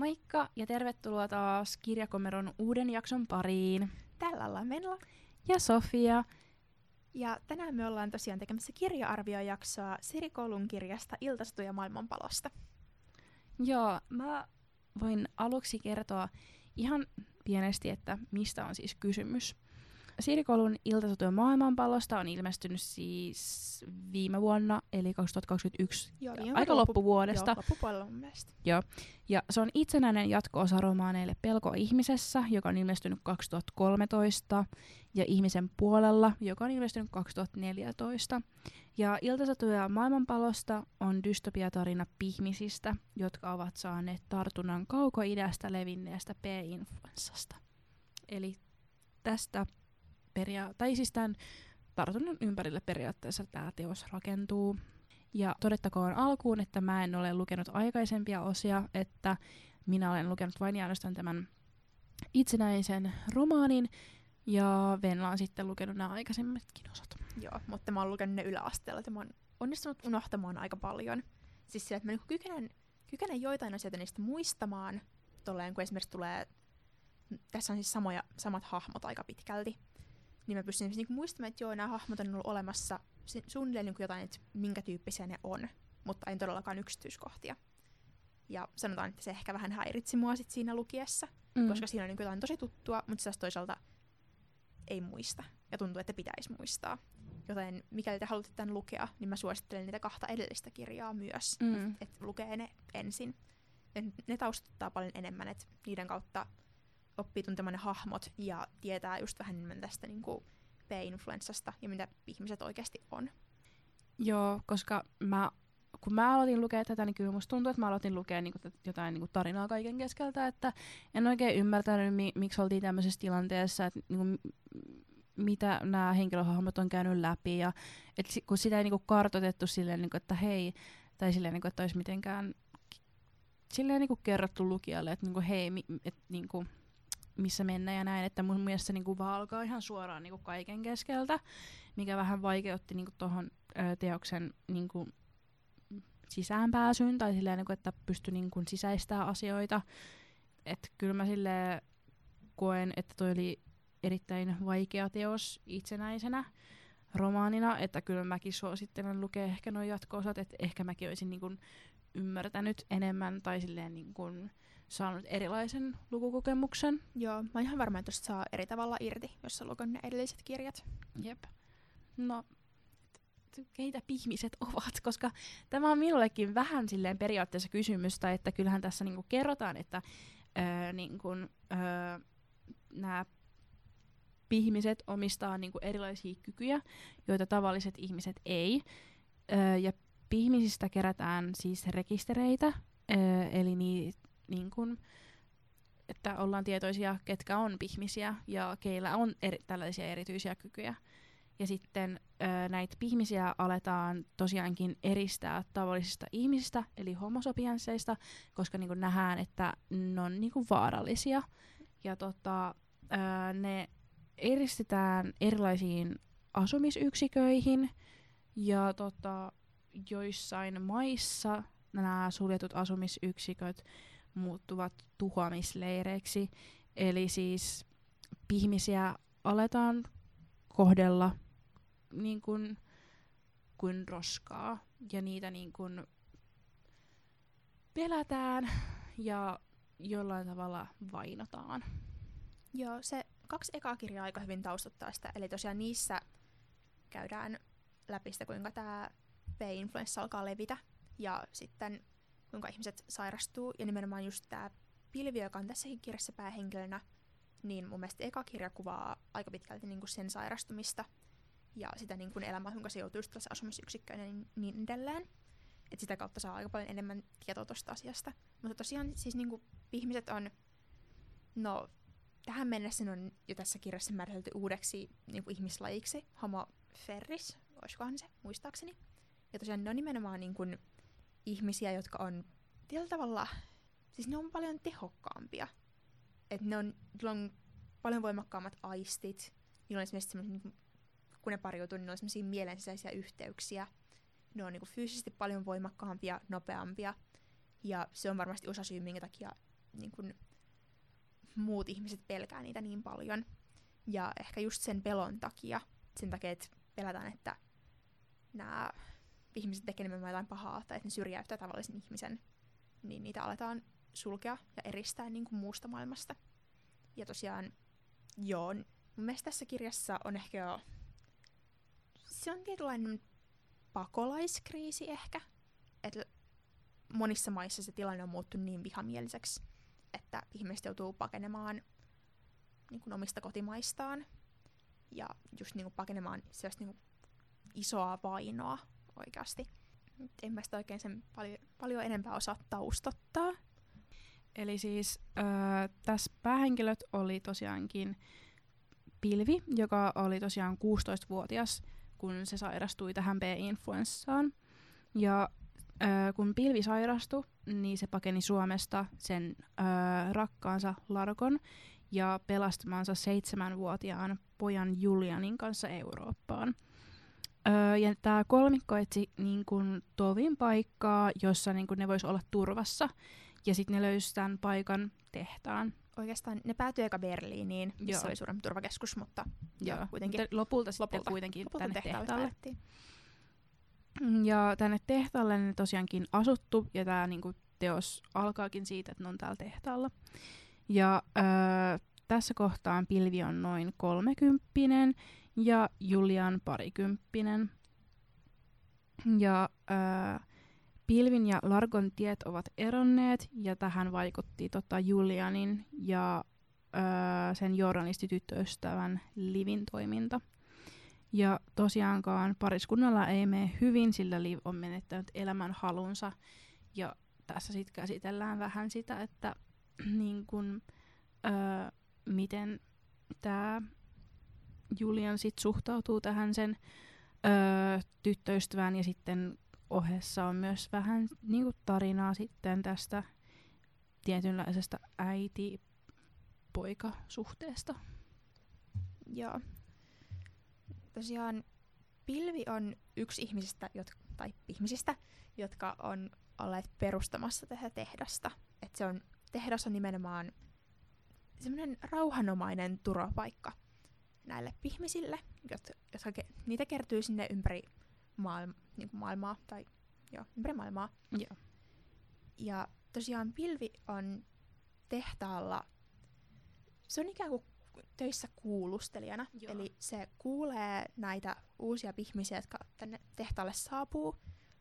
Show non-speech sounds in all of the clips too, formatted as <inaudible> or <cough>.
Moikka ja tervetuloa taas Kirjakomeron uuden jakson pariin. Täällä ollaan Menla. Ja Sofia. Ja tänään me ollaan tosiaan tekemässä kirja-arviojaksoa Sirikoulun kirjasta Iltastuja maailmanpalosta. Joo, mä voin aluksi kertoa ihan pienesti, että mistä on siis kysymys. Siirikolun iltasatujen maailmanpallosta on ilmestynyt siis viime vuonna, eli 2021, Joo, aika loppu, loppuvuodesta. Joo, loppupuolella mun mielestä. Joo. Ja se on itsenäinen jatko-osa romaaneille Pelko ihmisessä, joka on ilmestynyt 2013, ja Ihmisen puolella, joka on ilmestynyt 2014. Ja Iltasatuja maailmanpalosta on dystopiatarina pihmisistä, jotka ovat saaneet tartunnan kaukoidästä levinneestä P-influenssasta. Eli tästä peria- tai siis tämän tartunnan ympärille periaatteessa tämä teos rakentuu. Ja todettakoon alkuun, että mä en ole lukenut aikaisempia osia, että minä olen lukenut vain ja ainoastaan tämän itsenäisen romaanin, ja Venla on sitten lukenut nämä aikaisemmatkin osat. Joo, mutta mä oon lukenut ne yläasteella, että mä oon onnistunut unohtamaan aika paljon. Siis sillä, että mä niinku kykenen, kykenen joitain asioita niistä muistamaan, tolleen kun esimerkiksi tulee, tässä on siis samoja, samat hahmot aika pitkälti, niin mä pystyn niinku muistamaan, että joo, nämä hahmot on ollut olemassa suunnilleen niinku jotain, että minkä tyyppisiä ne on, mutta en todellakaan yksityiskohtia. Ja sanotaan, että se ehkä vähän häiritsi mua sit siinä lukiessa, mm. koska siinä on niinku jotain tosi tuttua, mutta se toisaalta ei muista. Ja tuntuu, että pitäisi muistaa. Joten mikäli te haluatte tämän lukea, niin mä suosittelen niitä kahta edellistä kirjaa myös. Mm. Että et lukee ne ensin. Et ne taustuttaa paljon enemmän, että niiden kautta oppii tuntemaan ne hahmot ja tietää just vähän enemmän tästä niin kuin P-influenssasta ja mitä ihmiset oikeasti on. Joo, koska mä, kun mä aloitin lukea tätä, niin kyllä musta tuntuu, että mä aloitin lukea niin kuin, jotain niin kuin tarinaa kaiken keskeltä, että en oikein ymmärtänyt, mi- miksi oltiin tämmöisessä tilanteessa, että niin kuin, mitä nämä henkilöhahmot on käynyt läpi, ja et kun sitä ei niin kuin kartoitettu silleen, niin kuin, että hei, tai silleen, niin kuin, että olisi mitenkään silleen niin kuin kerrottu lukijalle, että niin kuin, hei, mi- et, niin kuin, missä mennä ja näin, että mun mielestä se niinku vaan alkaa ihan suoraan niinku kaiken keskeltä, mikä vähän vaikeutti niinku tuohon teoksen niinku sisäänpääsyyn tai silleen, niinku, että pystyi niinku sisäistämään asioita. Että kyllä mä silleen koen, että toi oli erittäin vaikea teos itsenäisenä romaanina, että kyllä mäkin suosittelen lukea ehkä nuo jatko-osat, että ehkä mäkin olisin niinku ymmärtänyt enemmän tai silleen niinku, saanut erilaisen lukukokemuksen. Joo, mä oon ihan varma, että saa eri tavalla irti, jos sä lukenut ne edelliset kirjat. Jep. No, keitä pihmiset ovat, <laughs> koska tämä on minullekin vähän silleen periaatteessa kysymystä, että kyllähän tässä niinku kerrotaan, että öö, niinku, öö, nämä pihmiset omistaa niinku erilaisia kykyjä, joita tavalliset ihmiset ei. Öö, ja pihmisistä kerätään siis rekistereitä, öö, eli ni, niin kuin, että ollaan tietoisia, ketkä on pihmisiä ja keillä on eri, tällaisia erityisiä kykyjä. Ja sitten ö, näitä pihmisiä aletaan tosiaankin eristää tavallisista ihmisistä, eli homosopiansseista, koska niin nähdään, että ne on niin kuin vaarallisia. Ja tota, ö, ne eristetään erilaisiin asumisyksiköihin, ja tota, joissain maissa nämä suljetut asumisyksiköt muuttuvat tuhoamisleireiksi. Eli siis ihmisiä aletaan kohdella niin kuin, kuin roskaa ja niitä niin kuin pelätään ja jollain tavalla vainotaan. Joo, se kaksi ekaa kirjaa aika hyvin taustuttaa sitä. Eli tosiaan niissä käydään läpi sitä, kuinka tämä B-influenssa alkaa levitä. Ja sitten kuinka ihmiset sairastuu. Ja nimenomaan just tämä pilvi, joka on tässäkin kirjassa päähenkilönä, niin mun mielestä eka kirja kuvaa aika pitkälti niin sen sairastumista ja sitä niin kuin elämää, kuinka se joutuu just asumisyksikköön ja niin, edelleen. Et sitä kautta saa aika paljon enemmän tietoa tuosta asiasta. Mutta tosiaan siis niin kuin ihmiset on, no tähän mennessä ne on jo tässä kirjassa määritelty uudeksi niin kuin ihmislajiksi, homo ferris, olisikohan se, muistaakseni. Ja tosiaan ne on nimenomaan niin kuin ihmisiä, jotka on tietyllä tavalla, siis ne on paljon tehokkaampia. Että ne on, on paljon voimakkaammat aistit, niillä on esimerkiksi niin kun ne pariutuu, niin ne on semmoisia mielensisäisiä yhteyksiä. Ne on niin kuin fyysisesti paljon voimakkaampia, nopeampia. Ja se on varmasti osa syy, minkä takia niin kun, muut ihmiset pelkää niitä niin paljon. Ja ehkä just sen pelon takia, sen takia, että pelätään, että nämä ihmiset tekee nimenomaan jotain pahaa tai että ne syrjäyttää tavallisen ihmisen, niin niitä aletaan sulkea ja eristää niin kuin muusta maailmasta. Ja tosiaan, joo, mun mielestä tässä kirjassa on ehkä jo, se on tietynlainen pakolaiskriisi ehkä, että monissa maissa se tilanne on muuttunut niin vihamieliseksi, että ihmiset joutuu pakenemaan niin kuin omista kotimaistaan ja just niin kuin pakenemaan sellaista niin kuin isoa vainoa oikeasti. En mä sitä oikein sen paljon, paljon enempää osaa taustottaa. Eli siis äh, tässä päähenkilöt oli tosiaankin Pilvi, joka oli tosiaan 16-vuotias, kun se sairastui tähän B-influenssaan. Ja äh, kun Pilvi sairastui, niin se pakeni Suomesta sen äh, rakkaansa Larkon ja pelastamansa seitsemänvuotiaan pojan Julianin kanssa Eurooppaan. Öö, ja tämä kolmikko etsi niin kun, tovin paikkaa, jossa niin kun, ne vois olla turvassa. Ja sitten ne löysi tämän paikan tehtaan. Oikeastaan ne päätyi eka Berliiniin, missä Joo. oli suurempi turvakeskus, mutta Joo. joo, kuitenkin Mutta lopulta sitten Lopulta. kuitenkin lopulta tänne tehtaalle tehtaalle. Ja tänne tehtaalle ne tosiaankin asuttu, ja tämä niinku, teos alkaakin siitä, että ne on täällä tehtaalla. Ja öö, tässä kohtaan Pilvi on noin kolmekymppinen ja Julian parikymppinen. Ja öö, Pilvin ja Largon tiet ovat eronneet, ja tähän vaikutti tota Julianin ja öö, sen journalistityttöystävän Livin toiminta. Ja tosiaankaan pariskunnalla ei mene hyvin, sillä Liv on menettänyt elämän halunsa. Ja tässä sitten käsitellään vähän sitä, että <clears throat> niin kun, öö, miten tämä Julian sit suhtautuu tähän sen öö, tyttöystävään ja sitten ohessa on myös vähän niinku tarinaa sitten tästä tietynlaisesta äiti-poikasuhteesta. Joo. Tosiaan Pilvi on yksi ihmisistä, jot, tai ihmisistä, jotka on olleet perustamassa tätä tehdasta. Et se on, tehdas on nimenomaan semmoinen rauhanomainen turvapaikka näille ihmisille, jot, jotka ke, niitä kertyy sinne ympäri maailma, niin maailmaa, tai joo, ympäri maailmaa. Joo. Ja tosiaan Pilvi on tehtaalla, se on ikään kuin töissä kuulustelijana. Joo. Eli se kuulee näitä uusia ihmisiä, jotka tänne tehtaalle saapuu,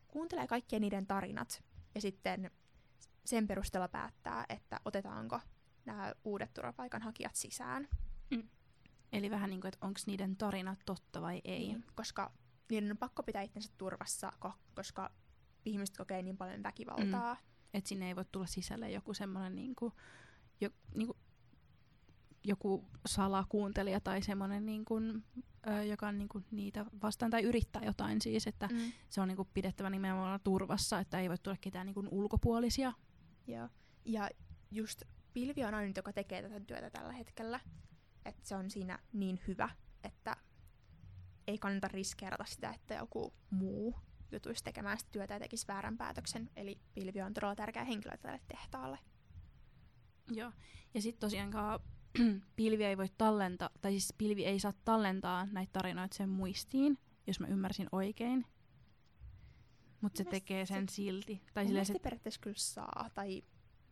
kuuntelee kaikkien niiden tarinat ja sitten sen perusteella päättää, että otetaanko nämä uudet turvapaikanhakijat sisään. Eli vähän niin kuin, että onko niiden tarinat totta vai ei. Niin, koska niiden on pakko pitää itsensä turvassa, ko- koska ihmiset kokee niin paljon väkivaltaa. Mm. Että sinne ei voi tulla sisälle joku semmoinen niinku, jo, niinku, joku salakuuntelija tai semmoinen, niinku, ö, joka on niinku niitä vastaan tai yrittää jotain siis, että Mm. se on niinku pidettävä nimenomaan turvassa, että ei voi tulla ketään niinku ulkopuolisia. Joo. Ja just Pilvi on ainut, joka tekee tätä työtä tällä hetkellä. Että se on siinä niin hyvä, että ei kannata riskeerata sitä, että joku muu jutuisi tekemään sitä työtä ja tekisi väärän päätöksen. Eli Pilvi on todella tärkeä henkilö tälle tehtaalle. Joo. Ja sitten tosiaankaan <clears throat> pilvi ei voi tallentaa, tai siis pilvi ei saa tallentaa näitä tarinoita sen muistiin, jos mä ymmärsin oikein. Mutta se tekee se- sen silti. Tai silleen se se, periaatteessa kyllä saa, tai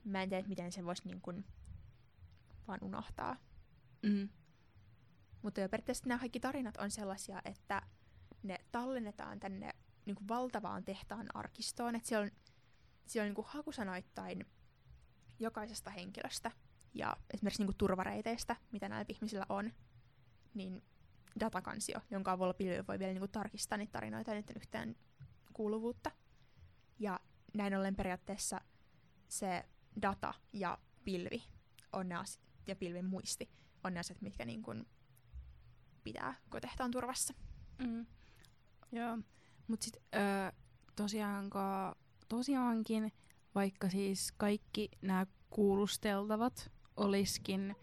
mä en tiedä, miten sen voisi niin kuin vaan unohtaa. Mm, Mutta jo periaatteessa nämä kaikki tarinat on sellaisia, että ne tallennetaan tänne niin kuin valtavaan tehtaan arkistoon. Että siellä on, siellä on niin kuin hakusanoittain jokaisesta henkilöstä ja esimerkiksi niin kuin turvareiteistä, mitä näillä ihmisillä on, niin datakansio, jonka avulla pilvi voi vielä niin kuin tarkistaa niitä tarinoita ja niiden yhteen kuuluvuutta. Ja näin ollen periaatteessa se data ja pilvi on asi- ja pilvin muisti on ne asiat, mitkä niin kuin pitää tehtaan turvassa. mm, joo. Mutta sitten tosiaankaan, tosiaankin, vaikka siis kaikki nämä kuulusteltavat olisikin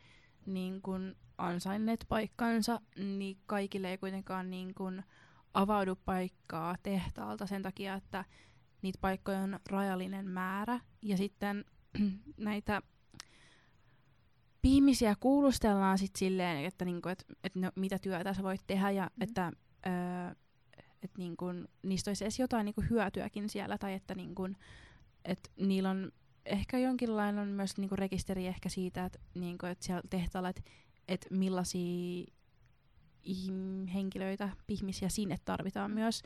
niin kun ansainneet paikkansa, niin kaikille ei kuitenkaan niin kun avaudu paikkaa tehtaalta sen takia, että niitä paikkoja on rajallinen määrä. Ja sitten <clears throat> näitä ihmisiä kuulustellaan sit silleen, että niinku, et, et no, mitä työtä sä voit tehdä ja Mm. että öö, et niinku, niistä olisi edes jotain niinku hyötyäkin siellä tai että niinku, et niillä on ehkä jonkinlainen on myös niinku rekisteri ehkä siitä, että niinku, et siellä tehtaalla, että et millaisia ihm- henkilöitä, ihmisiä sinne tarvitaan Mm. myös,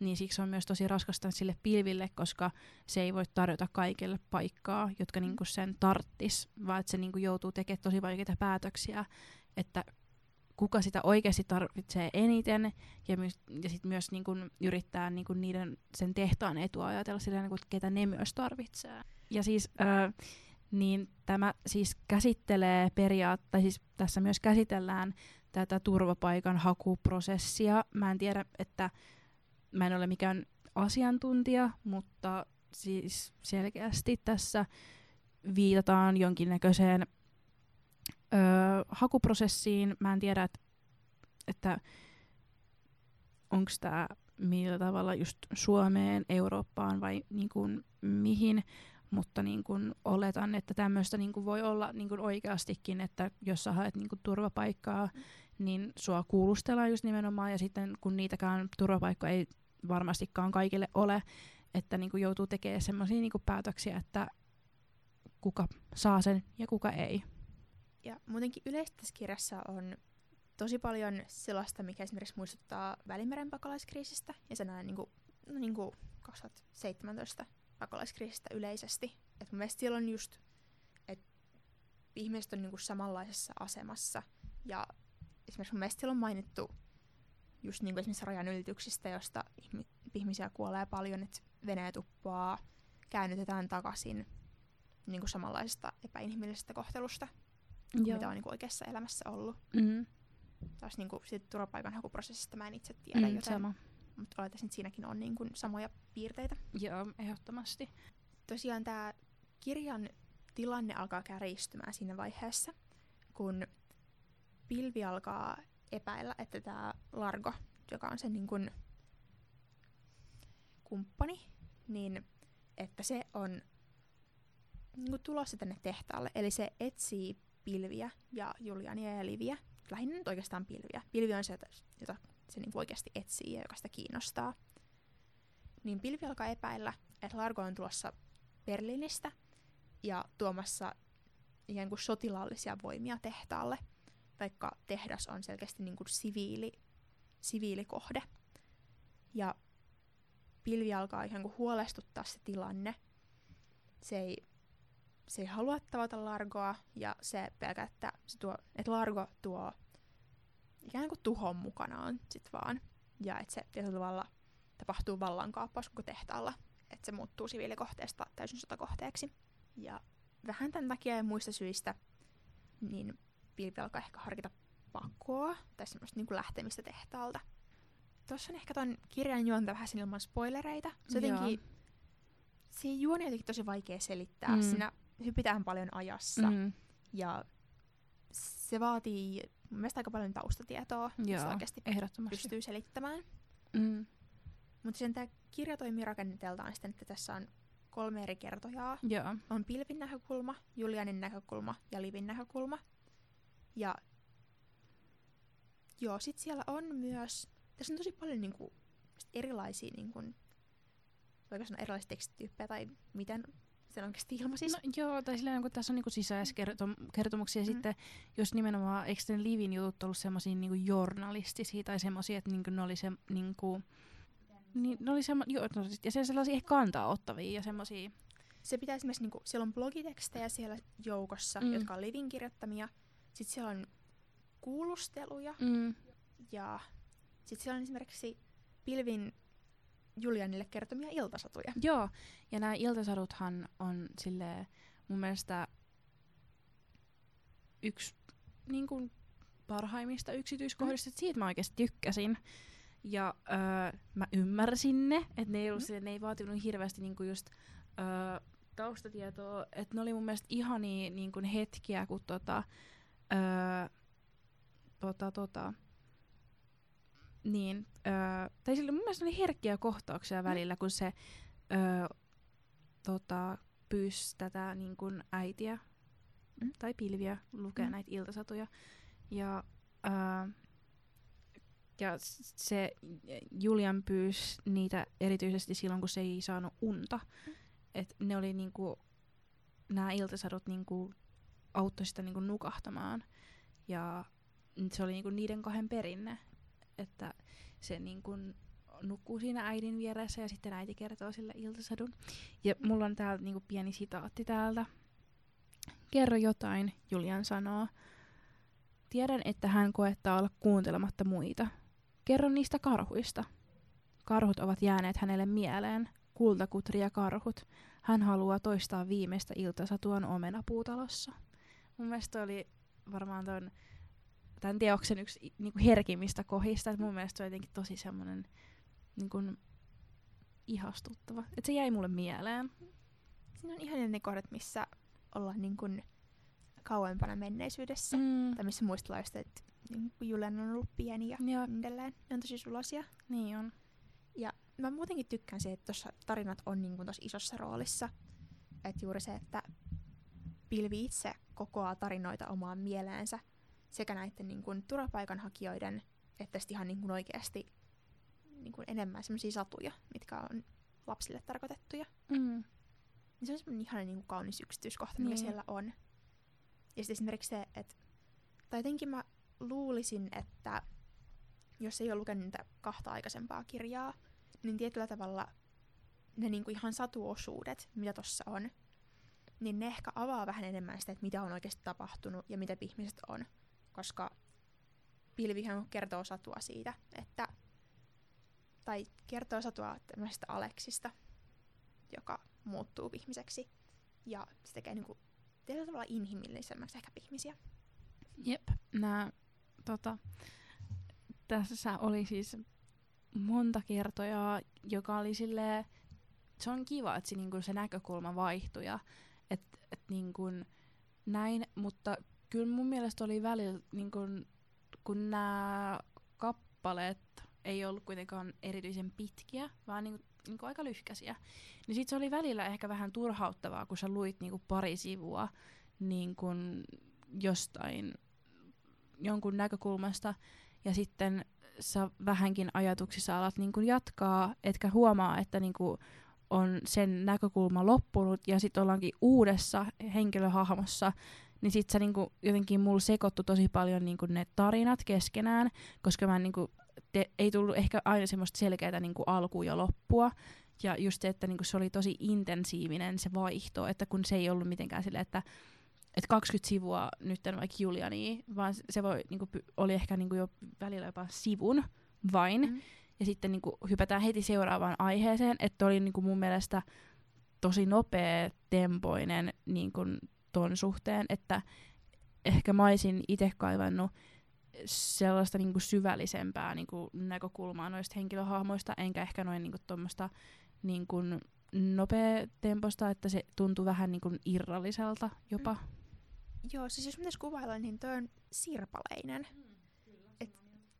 niin siksi on myös tosi raskasta sille pilville, koska se ei voi tarjota kaikille paikkaa, jotka niinku sen tarttis, vaan että se niinku joutuu tekemään tosi vaikeita päätöksiä, että kuka sitä oikeasti tarvitsee eniten, ja, myös, ja sit myös niinku yrittää niinku niiden sen tehtaan etua ajatella sillä niinku, että ketä ne myös tarvitsee. Ja siis, ö, niin tämä siis käsittelee periaatteessa, siis tässä myös käsitellään tätä turvapaikan hakuprosessia. Mä en tiedä, että mä en ole mikään asiantuntija, mutta siis selkeästi tässä viitataan jonkinnäköiseen ö, hakuprosessiin. Mä en tiedä, että, että onko tämä millä tavalla just Suomeen, Eurooppaan vai niin kuin mihin, mutta niin kuin oletan, että tämmöistä niin kuin voi olla niin kuin oikeastikin, että jos sä haet niin kuin turvapaikkaa, niin sua kuulustellaan just nimenomaan, ja sitten kun niitäkään turvapaikkoja ei varmastikaan kaikille ole, että niin kuin joutuu tekemään semmoisia niin kuin päätöksiä, että kuka saa sen ja kuka ei. Ja muutenkin yleisesti tässä kirjassa on tosi paljon sellaista, mikä esimerkiksi muistuttaa Välimeren pakolaiskriisistä ja sen ajan niin kuin, no niin kuin 2017 pakolaiskriisistä yleisesti. Et mun mielestä siellä on just, että ihmiset on niin kuin samanlaisessa asemassa ja esimerkiksi mun mielestä siellä on mainittu just niin kuin esimerkiksi rajan ylityksistä, josta ihmisiä kuolee paljon, että veneet uppoaa, käännytetään takaisin niin kuin samanlaisesta epäinhimillisestä kohtelusta kuin mitä on niin kuin oikeassa elämässä ollut. Mm. Taas niin kuin siitä turvapaikanhakuprosessista mä en itse tiedä, Mm, joten, sama. mutta olettaisin, että siinäkin on niin kuin samoja piirteitä. Joo, ehdottomasti. Tosiaan tämä kirjan tilanne alkaa kärjistymään siinä vaiheessa, kun pilvi alkaa epäillä, että tämä Largo, joka on sen niin kuin kumppani, niin että se on niin kuin tulossa tänne tehtaalle. Eli se etsii pilviä ja Juliania ja Liviä. Lähinnä nyt oikeastaan pilviä. Pilvi on se, jota, jota se niin oikeasti etsii ja joka sitä kiinnostaa. Niin pilvi alkaa epäillä, että Largo on tulossa Berliinistä ja tuomassa ikään kuin sotilaallisia voimia tehtaalle, vaikka tehdas on selkeästi niin kuin siviili, siviilikohde. Ja pilvi alkaa ikään kuin huolestuttaa se tilanne. Se ei, se ei halua tavata Largoa ja se pelkää, että, se tuo, että Largo tuo ikään kuin tuhon mukanaan sit vaan. Ja että se tietyllä tavalla tapahtuu vallankaappaus koko tehtaalla. Että se muuttuu siviilikohteesta täysin sotakohteeksi. Ja vähän tämän takia ja muista syistä, niin pilvi alkaa ehkä harkita pakkoa tai semmoista niin kuin lähtemistä tehtaalta. Tuossa on ehkä ton kirjan juonta vähän sen ilman spoilereita. Se jotenkin, se juoni on jotenkin tosi vaikea selittää. Mm. Siinä hypitään paljon ajassa Mm. ja se vaatii mun mielestä aika paljon taustatietoa, jos Joo, oikeasti ehdottomasti. pystyy selittämään. Mm. Mutta sen tämä kirja toimii rakenneteltaan siten, että tässä on kolme eri kertojaa. Joo. On pilvin näkökulma, Julianin näkökulma ja Livin näkökulma. Ja joo, sit siellä on myös, tässä on tosi paljon niinku erilaisia, niinku, voiko sanoa erilaisia tekstityyppejä tai miten sen oikeasti ilmaisisi. No, joo, tai silleen, kun tässä on niinku sisäiskertomuksia, mm. Mm. sitten jos nimenomaan, eikö ne Livin jutut ollut semmoisia niinku journalistisia tai semmoisia, että niinku ne oli se, niinku, niin, ne oli semmo, joo, no, ja se sellaisia ehkä kantaa ottavia ja semmoisia. Se pitää esimerkiksi, niinku, siellä on blogitekstejä siellä joukossa, mm. jotka on Livin kirjoittamia. Sitten siellä on kuulusteluja Mm. ja sitten siellä on esimerkiksi Pilvin Julianille kertomia iltasatuja. Joo, ja nämä iltasaduthan on sille mun mielestä yksi niin kuin, parhaimmista yksityiskohdista, mm. siitä mä oikeasti tykkäsin. Ja öö, mä ymmärsin ne, että ne ei, ollut, Mm. ne ei vaatinut hirveästi niinku just öö, taustatietoa, että ne oli mun mielestä ihania niin kuin hetkiä, kun tota, öö, tota, tota, niin, öö, tai sille mun mielestä oli herkkiä kohtauksia välillä, kun se öö, tota, pyysi tätä niin kuin äitiä Mm. tai pilviä lukea Mm. näitä iltasatuja. Ja, ää, ja se Julian pyysi niitä erityisesti silloin, kun se ei saanut unta. Et ne oli niinku, nämä iltasadut niinku auttoi sitä niinku nukahtamaan. Ja se oli niinku niiden kahden perinne, että se niinku nukkuu siinä äidin vieressä ja sitten äiti kertoo sille iltasadun. Ja mulla on täällä niinku pieni sitaatti täältä. Kerro jotain, Julian sanoo. Tiedän, että hän koettaa olla kuuntelematta muita. Kerro niistä karhuista. Karhut ovat jääneet hänelle mieleen. Kultakutri ja karhut. Hän haluaa toistaa viimeistä iltasatuaan omenapuutalossa. Mun mielestä oli varmaan ton, tämän teoksen yksi i- niinku herkimmistä kohdista. Et mun mielestä se on jotenkin tosi semmoinen niinku, ihastuttava. Et se jäi mulle mieleen. Siinä on ihan ne kohdat, missä ollaan niin kuin kauempana menneisyydessä. Mm. Tai missä muistellaan just, että niin kuin Julian on ollut pieni ja Ja, niin edelleen. Ne on tosi sulosia. niin on. Mä muutenkin tykkään se, että tuossa tarinat on niin kuin tossa isossa roolissa. Että juuri se, että Pilvi itse kokoaa tarinoita omaan mieleensä sekä näiden niin kuin turvapaikanhakijoiden että sitten ihan niin kuin oikeasti niin kuin enemmän sellaisia satuja, mitkä on lapsille tarkoitettuja. Mm. Niin se on semmoinen ihana niin kuin kaunis yksityiskohta, mikä Niin. siellä on. Ja sitten esimerkiksi se, että tai jotenkin mä luulisin, että jos ei ole lukenut niitä kahta aikaisempaa kirjaa, niin tietyllä tavalla ne niinku ihan satuosuudet, mitä tuossa on, niin ne ehkä avaa vähän enemmän sitä, että mitä on oikeasti tapahtunut ja mitä ihmiset on. Koska Pilvihän kertoo satua siitä, että tai kertoo satua tämmöisestä Aleksista, joka muuttuu ihmiseksi. Ja se tekee niinku tietyllä tavalla inhimillisemmäksi ehkä ihmisiä. Jep. Nää, tota, tässä oli siis monta kertoja, joka oli silleen, se on kiva, että se, niinku, se näkökulma vaihtui ja et, et, niinku, näin, mutta kyllä mun mielestä oli välillä, niinku, kun nämä kappaleet ei ollut kuitenkaan erityisen pitkiä, vaan niinku, niinku aika lyhkäisiä, niin sit se oli välillä ehkä vähän turhauttavaa, kun sä luit niinku pari sivua niin kun jostain jonkun näkökulmasta ja sitten sä vähänkin ajatuksissa alat niin kun jatkaa, etkä huomaa, että niin kun on sen näkökulma loppunut ja sitten ollaankin uudessa henkilöhahmossa, niin sit sä niinku, jotenkin mulla sekoittu tosi paljon niinku ne tarinat keskenään, koska mä niinku, te, ei tullut ehkä aina semmoista selkeää niinku alkua ja loppua. Ja just se, että niinku se oli tosi intensiivinen se vaihto, että kun se ei ollut mitenkään silleen, että et 20 sivua nyt vaikka Juliani, vaan se voi, niinku, oli ehkä niinku jo välillä jopa sivun vain. Mm. Ja sitten niinku, hypätään heti seuraavaan aiheeseen, että oli niinku, mun mielestä tosi nopea tempoinen niinku, ton suhteen, että ehkä mä olisin itse kaivannut sellaista niinku, syvällisempää niinku, näkökulmaa noista henkilöhahmoista, enkä ehkä noin niinku, tuommoista niinku, nopea temposta, että se tuntui vähän niinku, irralliselta jopa. Joo, siis jos pitäisi kuvailla, niin toi on sirpaleinen. Et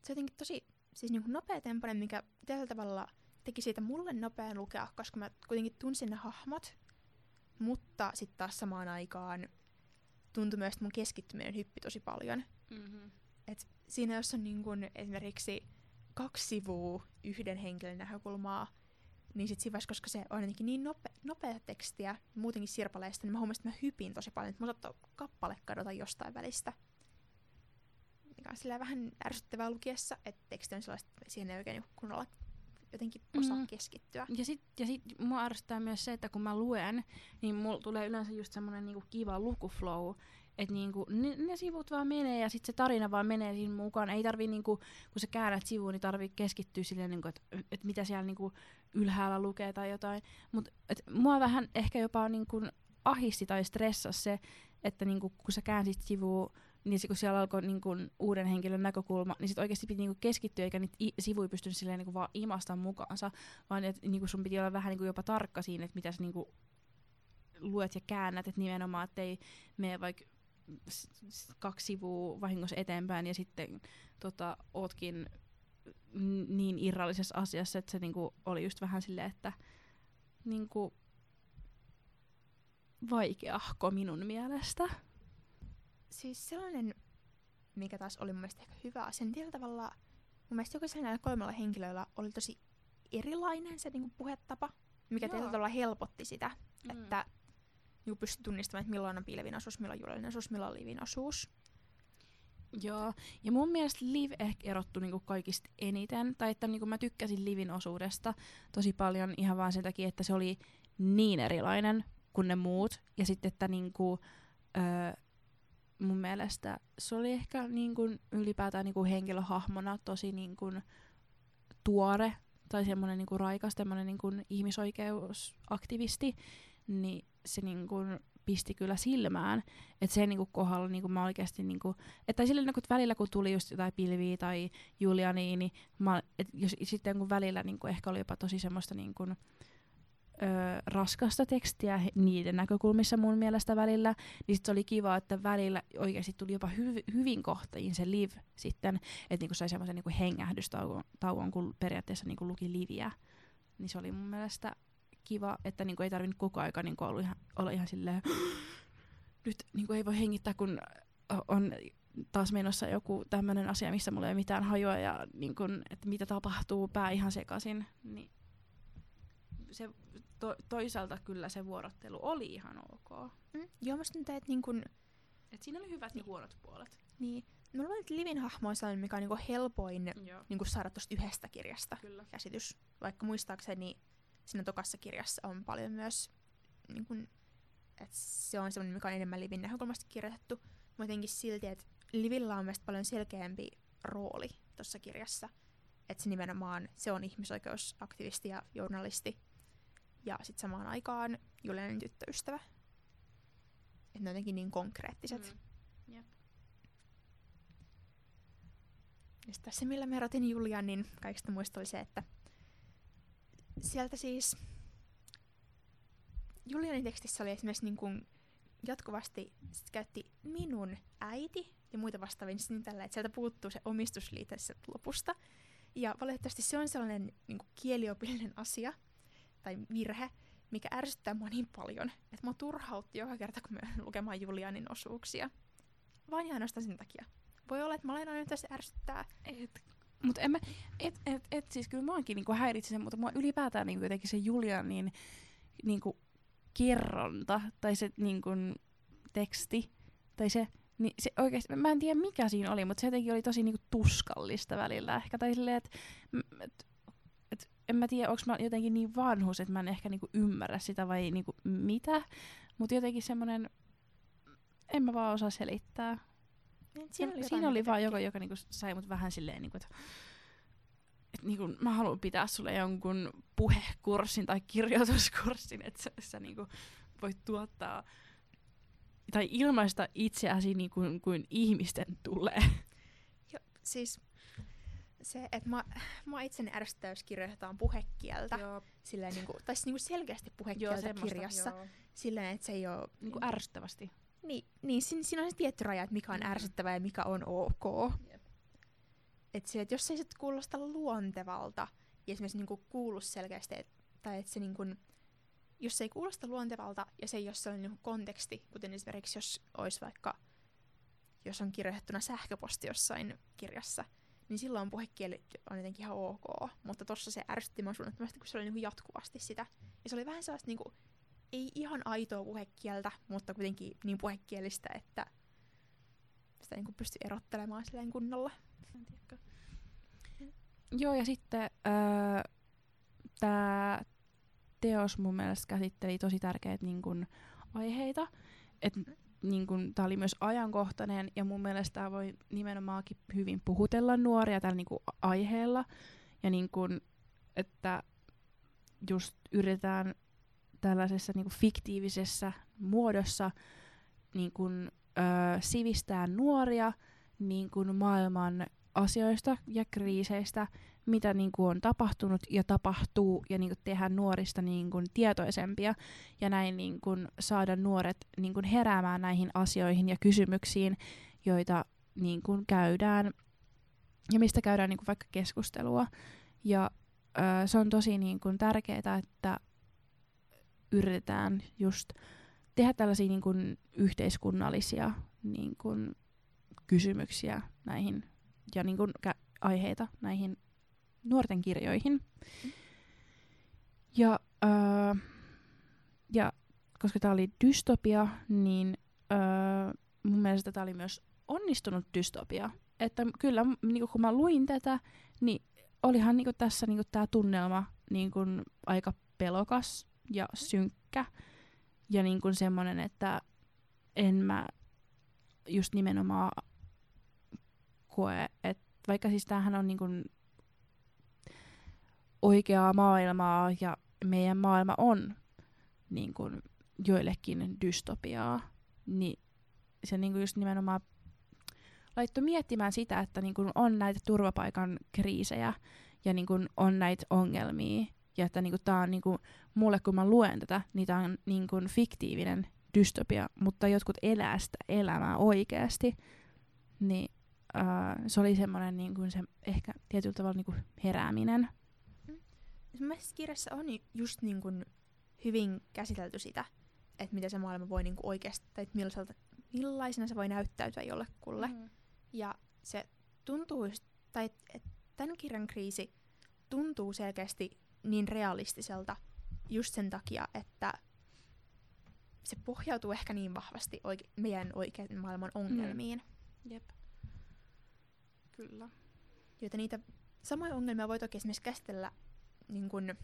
se on jotenkin tosi siis niinku nopea tempoinen, mikä tällä tavalla teki siitä mulle nopean lukea, koska mä kuitenkin tunsin ne hahmot, mutta sitten taas samaan aikaan tuntui myös, että mun keskittyminen hyppi tosi paljon. Mm-hmm. Et siinä jos on niin kun esimerkiksi kaksi sivua yhden henkilön näkökulmaa, niin sit siinä koska se on jotenkin niin nope, nopea tekstiä, muutenkin sirpaleista, niin mä huomasin, että mä hypin tosi paljon, että mä saattoi kappale kadota jostain välistä. Mikä on vähän ärsyttävää lukiessa, että teksti on sellaista, että siihen ei oikein kunnolla jotenkin osaa Mm. keskittyä. Ja sit, ja sit mua ärsyttää myös se, että kun mä luen, niin mulla tulee yleensä just semmonen niinku kiva lukuflow, että niinku, ne, ne, sivut vaan menee ja sitten se tarina vaan menee siinä mukaan. Ei tarvii, niinku, kun sä käännät sivuun, niin tarvii keskittyä silleen, niinku, että et mitä siellä niinku ylhäällä lukee tai jotain. Mutta mua vähän ehkä jopa niinku ahisti tai stressasi se, että niinku, kun sä käänsit sivuun, niin se, kun siellä alkoi niinku, uuden henkilön näkökulma, niin sit oikeasti piti niinku, keskittyä, eikä niitä sivuja pystynyt silleen niinku, vaan imasta mukaansa, vaan että niinku, sun piti olla vähän niinku, jopa tarkka siinä, että mitä sä niinku, luet ja käännät, että nimenomaan, ettei mene vaikka kaksi sivua vahingossa eteenpäin ja sitten tota, ootkin niin irrallisessa asiassa, että se niinku, oli just vähän silleen, että niinku, vaikeahko minun mielestä. Siis sellainen, mikä taas oli mun mielestä ehkä hyvä asia, niin tietyllä tavalla mun mielestä jokaisella näillä kolmella henkilöllä oli tosi erilainen se niinku puhetapa, mikä Joo. tietyllä tavalla helpotti sitä, Mm. että niinku pystyi tunnistamaan, että milloin on piilevin osuus, milloin juhlallinen osuus, milloin on livin osuus. Joo, ja mun mielestä Liv ehkä erottui niinku kaikista eniten, tai että niinku mä tykkäsin Livin osuudesta tosi paljon ihan vaan sen takia, että se oli niin erilainen kuin ne muut, ja sitten että niinku, öö, mun mielestä se oli ehkä niinku ylipäätään niinku henkilöhahmona tosi niinku tuore, tai semmoinen niinku raikas, semmoinen niinku ihmisoikeusaktivisti, niin se niinku pisti kyllä silmään. Että sen niinku kohdalla niinku mä oikeasti niinku, että silleen niinku, että välillä kun tuli just jotain pilviä tai Julianiini, mä, et jos sitten kun välillä niinku ehkä oli jopa tosi semmoista niinku, öö, raskasta tekstiä niiden näkökulmissa mun mielestä välillä, niin sit se oli kiva, että välillä oikeasti tuli jopa hyv- hyvin kohtiin se live sitten, että niinku sai semmoisen niinku hengähdystauon, tauon, kun periaatteessa niinku luki liviä. Niin se oli mun mielestä kiva, että niinku ei tarvinnut koko aika niinku olla ihan, olla ihan silleen, nyt niinku ei voi hengittää, kun on taas menossa joku tämmöinen asia, missä mulla ei ole mitään hajua ja niin kun, että mitä tapahtuu, pää ihan sekaisin. Niin se, to, toisaalta kyllä se vuorottelu oli ihan ok. Mm. Joo, musta tuntuu, että niin kun, Et siinä oli hyvät ja huonot puolet. niin, mulla oli Livin hahmo on sellainen, mikä on niin helpoin Joo, niin saada tuosta yhdestä kirjasta kyllä. käsitys. Vaikka muistaakseni siinä tokassa kirjassa on paljon myös, niin kun, että se on semmoinen, mikä on enemmän Livin näkökulmasta kirjoitettu. Mutta jotenkin silti, että Livillä on mielestäni paljon selkeämpi rooli tuossa kirjassa. Että se nimenomaan, se on ihmisoikeusaktivisti ja journalisti. Ja sitten samaan aikaan Julianin tyttöystävä. Että ne on jotenkin niin konkreettiset. Mm. Jep. Ja se, millä mä erotin Julianin kaikista muista oli se, että sieltä siis Julianin tekstissä oli esimerkiksi niin kuin jatkuvasti sit käytti minun äiti ja muita vastaavia niin tällä, että sieltä puuttuu se omistusliite lopusta. Ja valitettavasti se on sellainen niin kuin kieliopillinen asia tai virhe, mikä ärsyttää mua niin paljon, että mua turhautti joka kerta, kun mä <laughs> lukemaan Julianin osuuksia. Vain ja ainoastaan sen takia. Voi olla, että mä olen aina tässä ärsyttää. Et, mutta en mä, et, et, et, siis kyllä muakin niinku häiritsi se, mutta mua ylipäätään niinku jotenkin se Julianin niinku kerronta tai se niinku teksti tai se, niin se oikeasti, mä en tiedä mikä siinä oli, mutta se jotenkin oli tosi niinku tuskallista välillä ehkä. Tai silleen, että et, et, en mä tiedä, onko mä jotenkin niin vanhus, että mä en ehkä niinku ymmärrä sitä vai niinku mitä. Mutta jotenkin semmoinen, en mä vaan osaa selittää. Niin, Siinä, jotain siinä oli vaan joka, joka niinku sai mut vähän silleen, niinku, että et niinku, mä haluan pitää sulle jonkun puhekurssin tai kirjoituskurssin, että sä, sä niinku voit tuottaa tai ilmaista itseäsi niin kuin, kuin ihmisten tulee. Jo, siis se, että mä, mä itseni ärsyttää, jos kirjoitetaan puhekieltä. Joo, Silleen, niin kuin, tai siis niin kuin selkeästi puhekieltä semmoista, kirjassa. Joo. Silleen, että se ei ole... Niin kuin ärsyttävästi. Niin, niin siinä, siinä on se tietty raja, että mikä on Mm. ärsyttävää ja mikä on ok. Jep. Et se, että jos se ei sit kuulosta luontevalta, ja esimerkiksi niinku kuulu selkeästi, et, tai että se niinku, jos se ei kuulosta luontevalta, ja se ei ole sellainen niinku konteksti, kuten esimerkiksi jos olisi vaikka, jos on kirjoitettuna sähköposti jossain kirjassa, niin silloin puhekieli on jotenkin ihan ok, mutta tossa se ärsytti mua suunnattomasti, kun se oli niinku jatkuvasti sitä. Ja se oli vähän sellaista niinku, ei ihan aitoa puhekieltä, mutta kuitenkin niin puhekielistä, että sitä niinku pystyi erottelemaan silleen kunnolla. Joo, ja sitten öö, tämä teos mun mielestä käsitteli tosi tärkeitä niin kun, aiheita. Et, niin kun, tää oli myös ajankohtainen, ja mun mielestä tää voi nimenomaankin hyvin puhutella nuoria tällä niin aiheella. Ja niin kun, että just yritetään tällaisessa niin fiktiivisessä muodossa niin kun, öö, sivistää nuoria niin kun, maailman asioista ja kriiseistä, mitä niin kuin on tapahtunut ja tapahtuu, ja niin kuin tehdä nuorista niin kuin tietoisempia, ja näin niin kuin saada nuoret niin kuin heräämään näihin asioihin ja kysymyksiin, joita niin kuin käydään, ja mistä käydään niin kuin vaikka keskustelua. Ja ö, se on tosi niin kuin tärkeää, että yritetään just tehdä tällaisia niin kuin yhteiskunnallisia niin kun, kysymyksiä näihin ja niin kun, kä- aiheita näihin nuorten kirjoihin. Ja, öö, ja koska tämä oli dystopia, niin öö, mun mielestä tämä oli myös onnistunut dystopia. Että kyllä, niin kun mä luin tätä, niin olihan niin tässä niin tämä tunnelma niin aika pelokas ja synkkä. Ja niin semmoinen, että en mä just nimenomaan koe, että vaikka siis tämähän on niin oikeaa maailmaa ja meidän maailma on niin kuin joillekin dystopiaa, niin se niin kuin just nimenomaan laittoi miettimään sitä, että niin kuin on näitä turvapaikan kriisejä ja niin kuin on näitä ongelmia. Ja että niin kuin tämä on niin kuin, mulle, kun mä luen tätä, niin tämä on niin kuin fiktiivinen dystopia, mutta jotkut elää sitä elämää oikeasti. Niin uh, se oli semmoinen niin kuin se ehkä tietyllä tavalla niin kuin herääminen. Mielestäni kirjassa on just niin kuin hyvin käsitelty sitä, että mitä se maailma voi niin kuin oikeasti, tai että millaisena se voi näyttäytyä jollekulle. Mm. Ja se tuntuu, tai että tämän kirjan kriisi tuntuu selkeästi niin realistiselta just sen takia, että se pohjautuu ehkä niin vahvasti oike- meidän oikean maailman ongelmiin. Mm. Jep. Kyllä. Joita niitä samoja ongelmia voi toki esimerkiksi käsitellä, niin kun,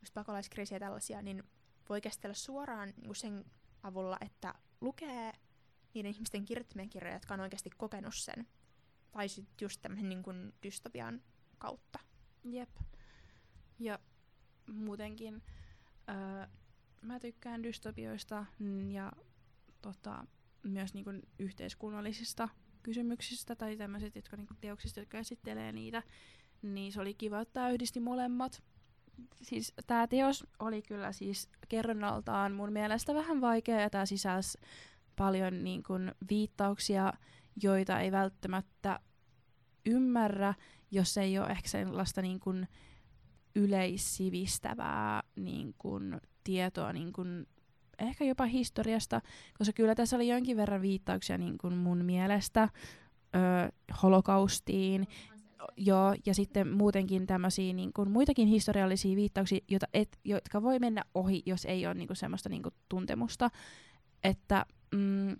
just pakolaiskriisiä ja tällaisia, niin voi käsitellä suoraan niin sen avulla, että lukee niiden ihmisten kirjoittamia kirjoja, jotka on oikeasti kokenut sen. Tai sitten just tämmöisen niin kuin dystopian kautta. Jep. Ja muutenkin öö, mä tykkään dystopioista ja tota, myös niin kuin yhteiskunnallisista kysymyksistä tai tämmöisistä jotka, niin teoksista, jotka käsittelee niitä. Niin se oli kiva, että tämä yhdisti molemmat. Siis tämä teos oli kyllä siis kerronnaltaan mun mielestä vähän vaikea ja tämä sisälsi paljon niin kuin, viittauksia, joita ei välttämättä ymmärrä, jos ei ole ehkä sellaista niin kuin, yleissivistävää niin kuin, tietoa niin kuin, ehkä jopa historiasta, koska kyllä tässä oli jonkin verran viittauksia niin kuin mun mielestä ö, holokaustiin, Joo, ja sitten muutenkin tämmöisiä niin kuin, muitakin historiallisia viittauksia, joita et, jotka voi mennä ohi, jos ei ole niin kuin, semmoista niin kuin, tuntemusta. Että mm,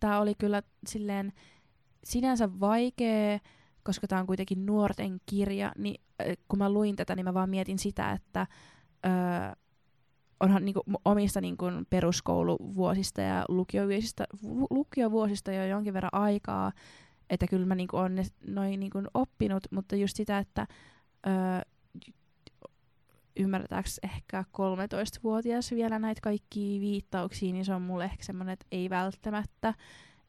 tämä oli kyllä silleen sinänsä vaikea, koska tämä on kuitenkin nuorten kirja, niin äh, kun mä luin tätä, niin mä vaan mietin sitä, että öö, onhan niinku omista niinku peruskouluvuosista ja lukiovuosista, lukiovuosista jo jonkin verran aikaa, että kyllä mä niinku olen ne, noin niinku oppinut, mutta just sitä, että öö, ymmärtääkö ehkä 13-vuotias vielä näitä kaikkia viittauksia, niin se on mulle ehkä semmoinen, että ei välttämättä.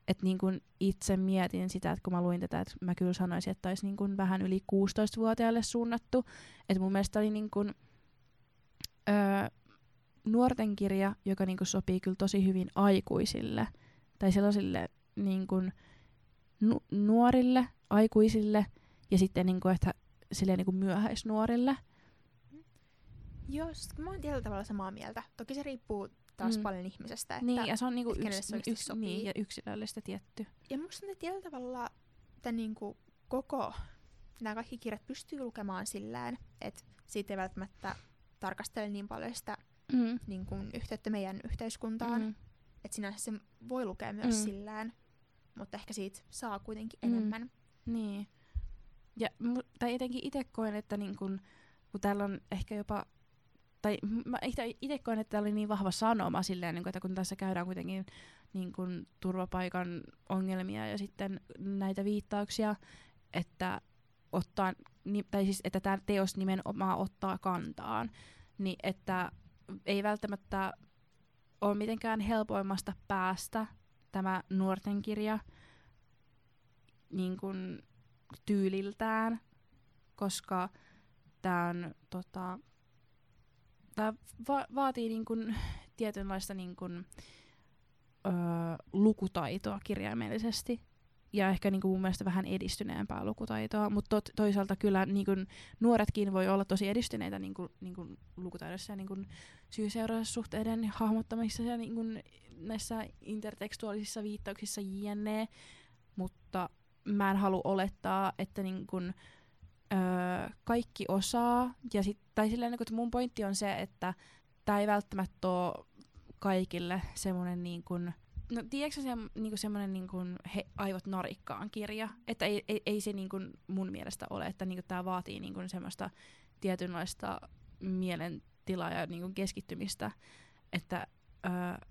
Että niin kun itse mietin sitä, että kun mä luin tätä, että mä kyllä sanoisin, että olisi niin vähän yli 16-vuotiaille suunnattu. Että mun mielestä oli niin kun, öö, nuorten kirja, joka niin sopii kyllä tosi hyvin aikuisille. Tai sellaisille niin nu- nuorille, aikuisille ja sitten niin kun, että silleen niin kun myöhäisnuorille. Joo, siis mä oon tietyllä tavalla samaa mieltä. Toki se riippuu taas mm. paljon ihmisestä, että niin, ja se on niinku yks, yks, sopii. Niin, ja yksilöllistä tietty. Ja musta ne tietyllä tavalla tämän niinku koko, nämä kaikki kirjat pystyy lukemaan sillään, että siitä ei välttämättä tarkastele niin paljon sitä mm. niin kuin, yhteyttä meidän yhteiskuntaan. Mm. Että sinänsä se voi lukea myös mm. sillään, mutta ehkä siitä saa kuitenkin mm. enemmän. Niin. Ja, tai etenkin itse koen, että niin kun, kun täällä on ehkä jopa tai mä itse koen, että tämä oli niin vahva sanoma silleen, niin kuin, että kun tässä käydään kuitenkin niin kuin, turvapaikan ongelmia ja sitten näitä viittauksia, että ottaa, ni, tai siis, että tämä teos nimenomaan ottaa kantaan, niin että ei välttämättä ole mitenkään helpoimmasta päästä tämä nuorten kirja niin kuin, tyyliltään, koska tämä on tota, tämä va- vaatii niin kuin tietynlaista niin kuin, öö, lukutaitoa kirjaimellisesti. Ja ehkä niinku mun mielestä vähän edistyneempää lukutaitoa, mutta to- toisaalta kyllä niinku nuoretkin voi olla tosi edistyneitä niinku, niinku lukutaidossa ja niinku syy-seuraussuhteiden hahmottamisessa ja niinku näissä intertekstuaalisissa viittauksissa jne. Mutta mä en halua olettaa, että niinku, öö, kaikki osaa. Ja sit, tai silleen, että mun pointti on se, että tämä ei välttämättä ole kaikille semmoinen niin kuin, no tiedätkö se niin semmoinen niin kuin he, aivot narikkaan kirja, että ei, ei, ei se niin kuin mun mielestä ole, että niin tämä vaatii niin kuin semmoista tietynlaista mielentilaa ja niin kuin keskittymistä, että öö,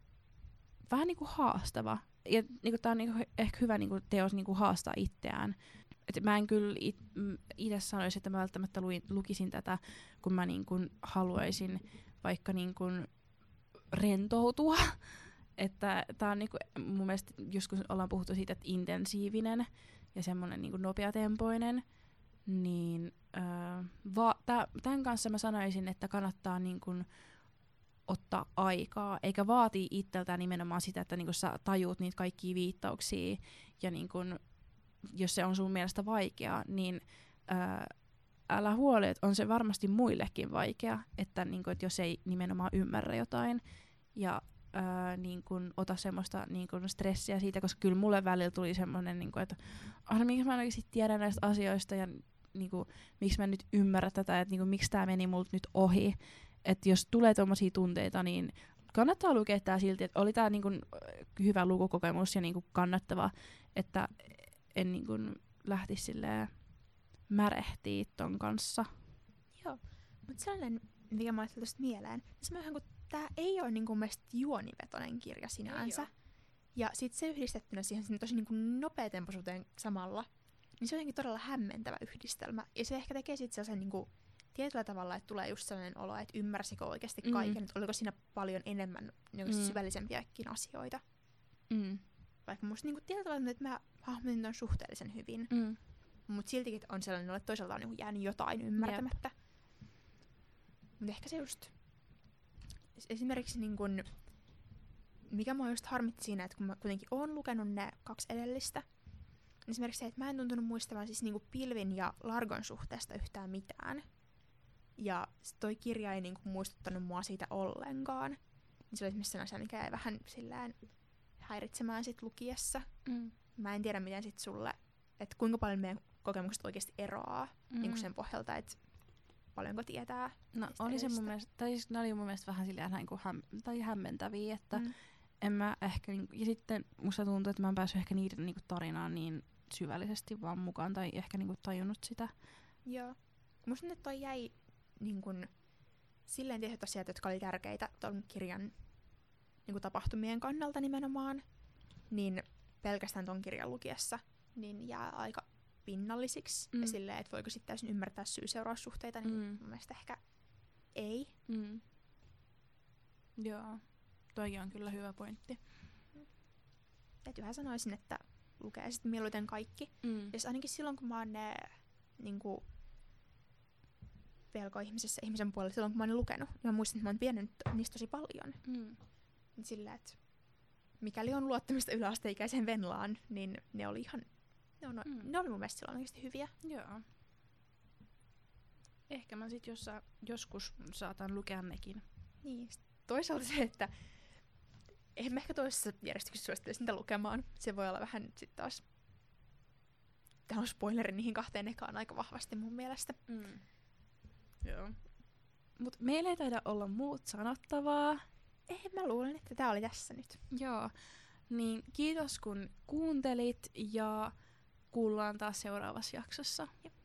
vähän niin kuin haastava. Ja niin tämä on niin kuin ehkä hyvä niin kuin teos niin kuin haastaa itseään. Et mä en kyllä itse sanoisi, että mä välttämättä luin, lukisin tätä, kun mä niin kuin haluaisin vaikka niin kuin rentoutua. <laughs> että tää on niinku, mun mielestä joskus ollaan puhuttu siitä, että intensiivinen ja semmoinen niinku nopeatempoinen, niin öö, va- tämän kanssa mä sanoisin, että kannattaa niinku ottaa aikaa, eikä vaatii itseltään nimenomaan sitä, että niinku sä tajuut niitä kaikkia viittauksia, ja niinku, jos se on sun mielestä vaikeaa, niin öö, älä huoli, että on se varmasti muillekin vaikea, että, niinku, että jos ei nimenomaan ymmärrä jotain, ja ää, niin kun, ota semmoista niin kun, stressiä siitä, koska kyllä mulle välillä tuli semmoinen, niin että ah, no, miksi mä en oikeasti tiedä näistä asioista ja niin kun, miksi mä nyt ymmärrä tätä, että niin kun, miksi tämä meni multa nyt ohi. Että jos tulee tuommoisia tunteita, niin kannattaa lukea tämä silti, että oli tämä niin hyvä lukukokemus ja niin kun, kannattava, että en niin kun, lähtisi silleen märehtiä ton kanssa. Joo, mutta sellainen, mikä mä ajattelin mieleen, semmoinen kun tämä ei ole niinku mielestä juonivetoinen kirja sinänsä. Ja sitten se yhdistettynä siihen tosi niinku nopeatempoisuuteen samalla, niin se on jotenkin todella hämmentävä yhdistelmä. Ja se ehkä tekee sitten sellaisen niinku, tietyllä tavalla, että tulee just sellainen olo, että ymmärsikö oikeasti mm. kaiken, että oliko siinä paljon enemmän niinku mm. syvällisempiäkin asioita. Mm. Vaikka musta niinku, tietyllä tavalla, että mä hahmotin ton suhteellisen hyvin. Mm. Mutta siltikin on sellainen, että toisaalta on niinku jäänyt jotain ymmärtämättä. Mutta ehkä se just esimerkiksi niin kun, mikä mua just harmitti siinä, että kun mä kuitenkin oon lukenut ne kaksi edellistä, niin esimerkiksi se, että mä en tuntunut muistavan siis niinku pilvin ja largon suhteesta yhtään mitään. Ja toi kirja ei niinku muistuttanut mua siitä ollenkaan. Niin se oli esimerkiksi sellainen asia, mikä jäi vähän silleen häiritsemään sit lukiessa. Mm. Mä en tiedä, miten sit sulle, että kuinka paljon meidän kokemukset oikeasti eroaa mm. niin sen pohjalta, että paljonko tietää. No oli se mun mielestä, tai siis ne oli mun mielestä vähän silleen näin kuin häm, tai hämmentäviä, että mm. en mä ehkä, niin, ja sitten musta tuntuu, että mä en päässyt ehkä niiden niin tarinaan niin syvällisesti vaan mukaan, tai ehkä niin kuin, tajunnut sitä. Joo. Musta nyt toi jäi niin kuin, silleen tietyt asiat, jotka oli tärkeitä tuon kirjan niin kuin tapahtumien kannalta nimenomaan, niin pelkästään ton kirjan lukiessa, niin jää aika pinnallisiksi mm. ja silleen, että voiko sitten täysin ymmärtää syy-seuraussuhteita, niin mm. mun mielestä ehkä ei. Mm. Joo, toikin on kyllä hyvä pointti. Täytyyhän sanoisin, että lukee sitten mieluiten kaikki. Mm. Ja ainakin silloin, kun mä oon ne niin kuin, pelko-ihmisessä ihmisen puolella, silloin kun mä oon lukenut, niin mä muistan, että mä oon vienyt niistä tosi paljon. Mm. Sillä, että mikäli on luottamista yläasteikäiseen Venlaan, niin ne oli ihan ne, on, mm. ne oli mun mielestä silloin oikeasti hyviä. Joo. Ehkä mä sit jossa, joskus saatan lukea nekin. Niin. Toisaalta se, että en mä ehkä toisessa järjestyksessä suosittelisi niitä lukemaan. Se voi olla vähän sit taas... Tämä on spoileri niihin kahteen ekaan aika vahvasti mun mielestä. Mm. Joo. Mut meillä ei taida olla muut sanottavaa. Ei, mä luulen, että tämä oli tässä nyt. Joo. Niin kiitos kun kuuntelit ja kuullaan taas seuraavassa jaksossa. Jep.